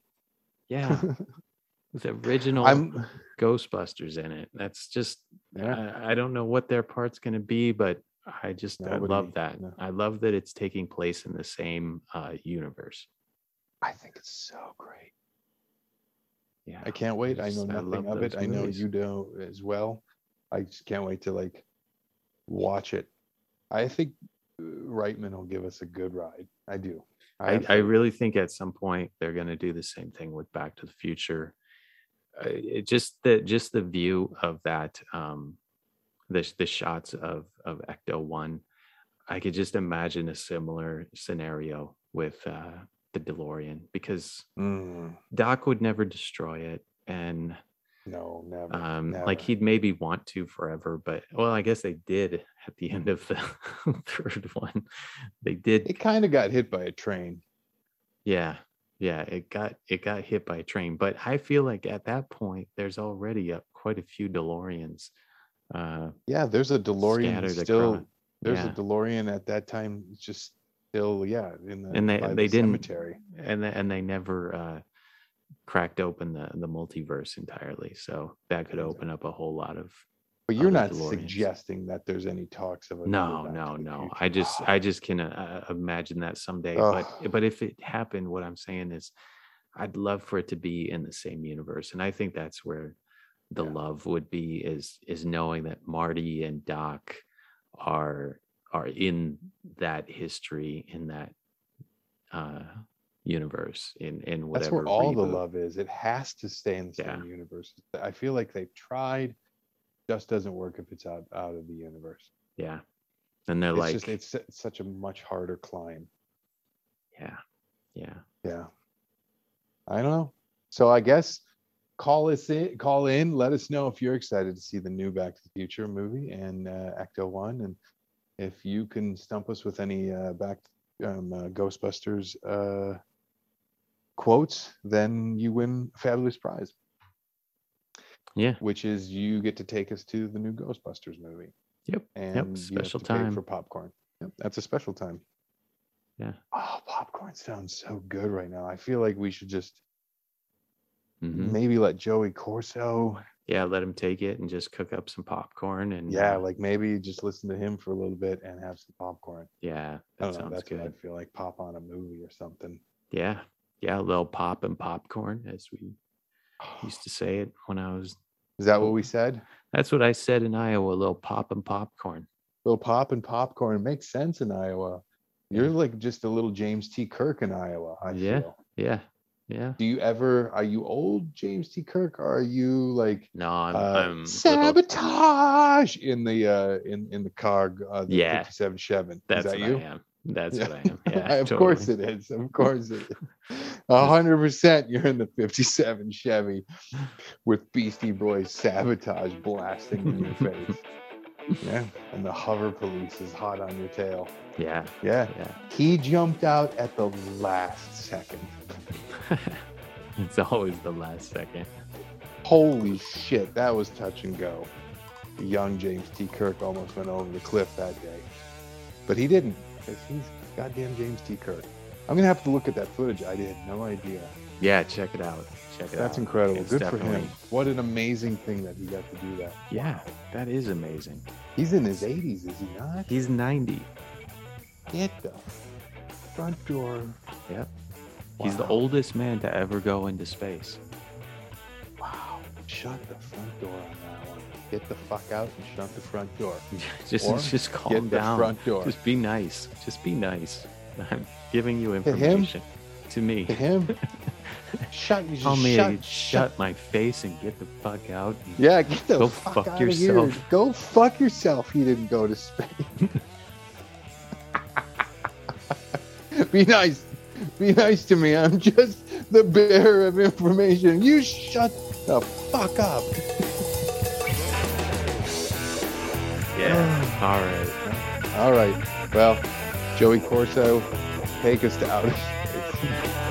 Yeah. With original i'm ghostbusters in it. That's just yeah. I, I don't know what their part's going to be but i just i love that. no. i love that it's taking place in the same uh universe. I think it's so great. Yeah i can't wait. I just- know I nothing love of it. those i know you do as well. I just can't wait to like watch it. I think uh, reitman will give us a good ride. I do. I, have I really think at some point they're going to do the same thing with Back to the Future. It just the just the view of that, um, the the shots of of Ecto One, I could just imagine a similar scenario with uh, the DeLorean because Mm, Doc would never destroy it, and no never, um, never. like he'd maybe want to forever, but well, I guess they did at the end of the third one. They did it kind of got hit by a train Yeah, yeah, it got it got hit by a train, but I feel like at that point there's already a, quite a few DeLoreans uh, Yeah, there's a DeLorean still. across. There's yeah. a DeLorean at that time, just still yeah in the and they by the didn't cemetery. and they, and they never uh cracked open the the multiverse entirely so that could open up a whole lot of But you're not DeLoreans. suggesting that there's any talks of a no no no i just i just can uh, imagine that someday Ugh. but but if it happened what i'm saying is i'd love for it to be in the same universe and i think that's where the Yeah. love would be is is knowing that marty and doc are are in that history in that uh universe in in whatever That's where all the love is. It has to stay in the Yeah. same universe. I feel like they've tried, just doesn't work if it's out out of the universe. yeah and they're It's like just it's su- such a much harder climb. yeah yeah Yeah. I don't know. So I guess call us in, call in, let us know if you're excited to see the new Back to the Future movie and uh, Ecto One, and if you can stump us with any uh, Back um, uh, Ghostbusters uh, quotes, then you win a fabulous prize, yeah which is you get to take us to the new Ghostbusters movie, yep and yep special time for popcorn. Yep, that's a special time. Yeah. Oh, popcorn sounds so good right now. I feel like we should just Mhm. maybe let Joey Corso. yeah let him take it and just cook up some popcorn and Yeah, uh, like maybe just listen to him for a little bit and have some popcorn. yeah I that know. sounds That's good what I feel like. Pop on a movie or something. yeah yeah a little pop and popcorn as we used to say it when i was Is that what we said? that's what i said in iowa a little pop and popcorn little pop and popcorn makes sense in Iowa. You're like just a little James T. Kirk in Iowa. I Yeah. feel. yeah yeah Do you ever? Are you old James T. Kirk? Or are you like no i'm, uh, I'm little- sabotage in the uh in in the car? Uh, the Yeah. 57 Chevy. that's is that you? i am that's Yeah. what i am yeah of course it is. Of course it is. A hundred percent. You're in the '57 Chevy with Beastie Boys "Sabotage" blasting in your face. Yeah, and the hover police is hot on your tail. yeah Yeah, yeah he jumped out at the last second. it's always the last second Holy shit, that was touch and go. Young James T. Kirk almost went over the cliff that day, but he didn't because he's goddamn James T. Kirk. I'm gonna have to look at that footage. I had no idea. yeah check it out check it out That's incredible. It's Good for him. What an amazing thing that he got to do that. yeah that is amazing He's in his 80s, is he not? he's 90 Get the front door. Yep. Wow. He's the oldest man to ever go into space. Wow. Shut the front door on that. Get the fuck out and shut the front door. just Or just calm down. front door. Just be nice. Just be nice. I'm giving you information. To me. To him? shut you Tell me shut, to shut my face and get the fuck out. Yeah, get the Go fuck, fuck out yourself. Of here. Go fuck yourself. He didn't go to Spain. Be nice. Be nice to me. I'm just the bearer of information. You shut the fuck up. Yeah. All right. All right. Well, Joey Corso, take us to outer space.